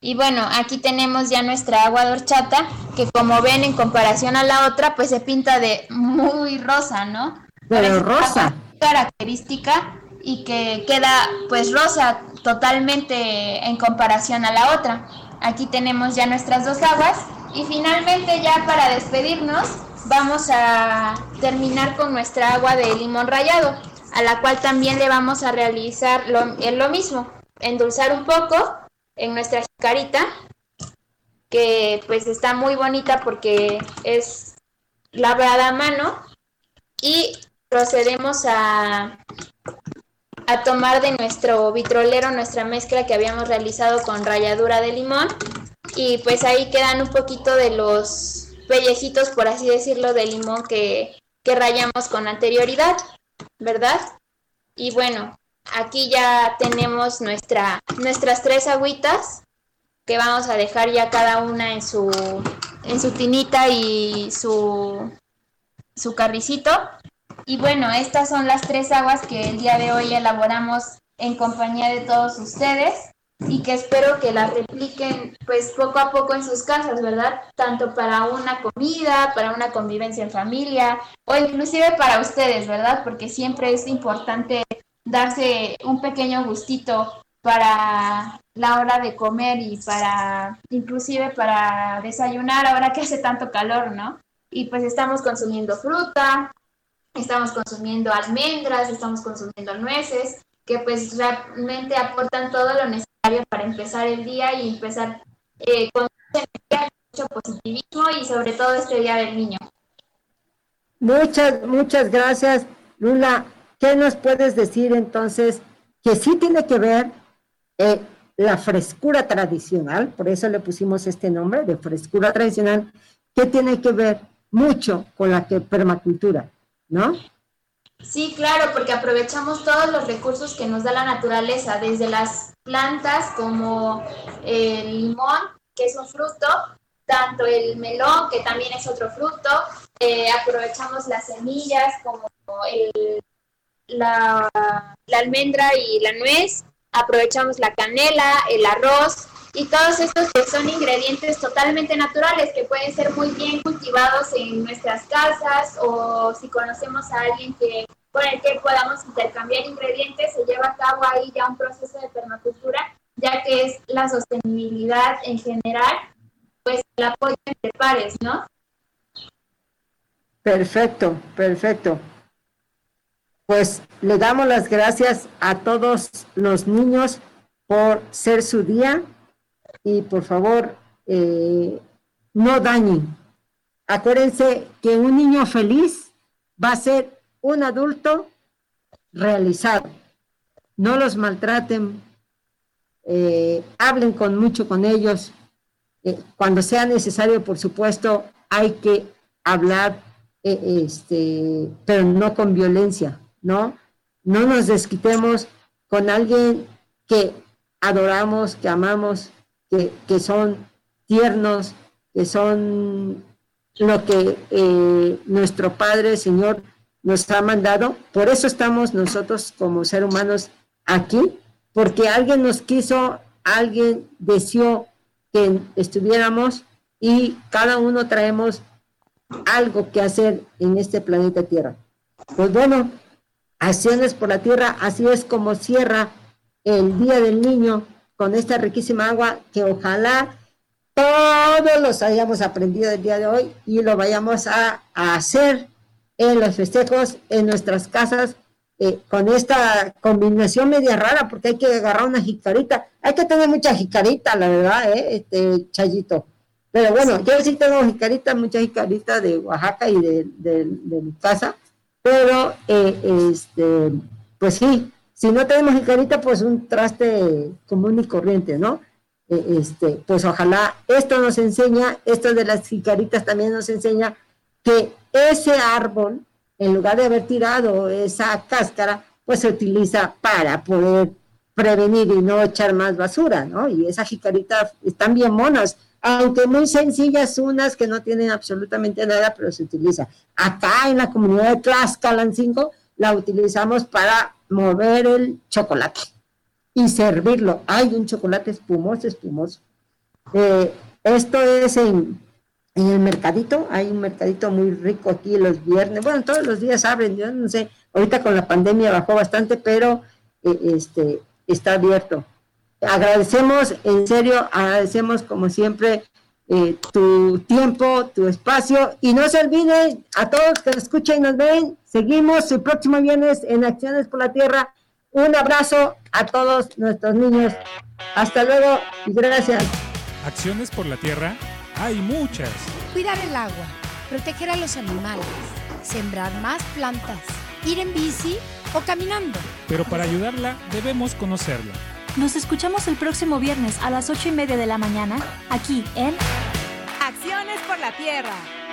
Y bueno, aquí tenemos ya nuestra agua de horchata, que como ven en comparación a la otra, pues se pinta de muy rosa, ¿no? Pero rosa. Característica y que queda pues rosa totalmente en comparación a la otra. Aquí tenemos ya nuestras dos aguas y finalmente ya para despedirnos vamos a terminar con nuestra agua de limón rallado, a la cual también le vamos a realizar lo, lo mismo, endulzar un poco en nuestra carita, que pues está muy bonita porque es labrada a mano y procedemos a a tomar de nuestro vitrolero nuestra mezcla que habíamos realizado con ralladura de limón y pues ahí quedan un poquito de los pellejitos, por así decirlo, de limón que, que rayamos con anterioridad, ¿verdad? Y bueno, aquí ya tenemos nuestra, nuestras tres agüitas que vamos a dejar ya cada una en su, en su tinita y su, su carricito. Y bueno, estas son las tres aguas que el día de hoy elaboramos en compañía de todos ustedes y que espero que las repliquen pues poco a poco en sus casas, ¿verdad? Tanto para una comida, para una convivencia en familia o inclusive para ustedes, ¿verdad? Porque siempre es importante darse un pequeño gustito para la hora de comer y para inclusive para desayunar ahora que hace tanto calor, ¿no? Y pues estamos consumiendo fruta, estamos consumiendo almendras, estamos consumiendo nueces, que pues realmente aportan todo lo necesario para empezar el día y empezar eh, con mucho positivismo y sobre todo este Día del Niño. Muchas, muchas gracias, Lula. ¿Qué nos puedes decir entonces que sí tiene que ver eh, la frescura tradicional, por eso le pusimos este nombre de frescura tradicional, que tiene que ver mucho con la permacultura? ¿no? Sí, claro, porque aprovechamos todos los recursos que nos da la naturaleza, desde las plantas como el limón, que es un fruto, tanto el melón, que también es otro fruto, eh, aprovechamos las semillas como la, almendra y la nuez, aprovechamos la canela, el arroz, y todos estos que son ingredientes totalmente naturales que pueden ser muy bien cultivados en nuestras casas o si conocemos a alguien que con el que podamos intercambiar ingredientes, se lleva a cabo ahí ya un proceso de permacultura ya que es la sostenibilidad en general, pues el apoyo entre pares, ¿no? Perfecto, perfecto. Pues le damos las gracias a todos los niños por ser su día y por favor eh, no dañen. Acuérdense que un niño feliz va a ser un adulto realizado. No los maltraten, eh, hablen con mucho con ellos. Eh, cuando sea necesario, por supuesto, hay que hablar, este, pero no con violencia, ¿no? No nos desquitemos con alguien que adoramos, que amamos, que, que son tiernos, que son lo que eh, nuestro Padre, Señor, nos ha mandado. Por eso estamos nosotros como seres humanos aquí, porque alguien nos quiso, alguien deseó que estuviéramos y cada uno traemos algo que hacer en este planeta Tierra. Pues bueno, acciones por la Tierra, así es como cierra el Día del Niño con esta riquísima agua que ojalá todos los hayamos aprendido el día de hoy y lo vayamos a, hacer en los festejos, en nuestras casas, eh, con esta combinación media rara, porque hay que agarrar una jicarita. Hay que tener mucha jicarita, la verdad, ¿eh? este Chayito. Pero bueno, yo sí tengo jicarita, mucha jicarita de Oaxaca y de, mi casa, pero eh, este, pues sí, si no tenemos jicarita, pues un traste común y corriente, ¿no? Eh, este, pues ojalá esto nos enseña, esto de las jicaritas también nos enseña que ese árbol, en lugar de haber tirado esa cáscara, pues se utiliza para poder prevenir y no echar más basura, ¿no? Y esas jicaritas están bien monas, aunque muy sencillas unas que no tienen absolutamente nada, pero se utiliza. Acá en la comunidad de Tlaxcalancingo la utilizamos para mover el chocolate y servirlo. Hay un chocolate espumoso, espumoso. Eh, esto es en, el mercadito, hay un mercadito muy rico aquí los viernes, bueno, todos los días abren, yo no sé, ahorita con la pandemia bajó bastante, pero eh, este, está abierto. Agradecemos, en serio, agradecemos como siempre eh, tu tiempo, tu espacio y no se olviden a todos que nos escuchen y nos ven, seguimos el próximo viernes en Acciones por la Tierra un abrazo a todos nuestros niños. Hasta luego y gracias. Acciones por la tierra hay muchas. Cuidar el agua, proteger a los animales, sembrar más plantas, ir en bici o caminando. Pero para ayudarla debemos conocerla. Nos escuchamos el próximo viernes a las ocho y media de la mañana aquí en Acciones por la Tierra.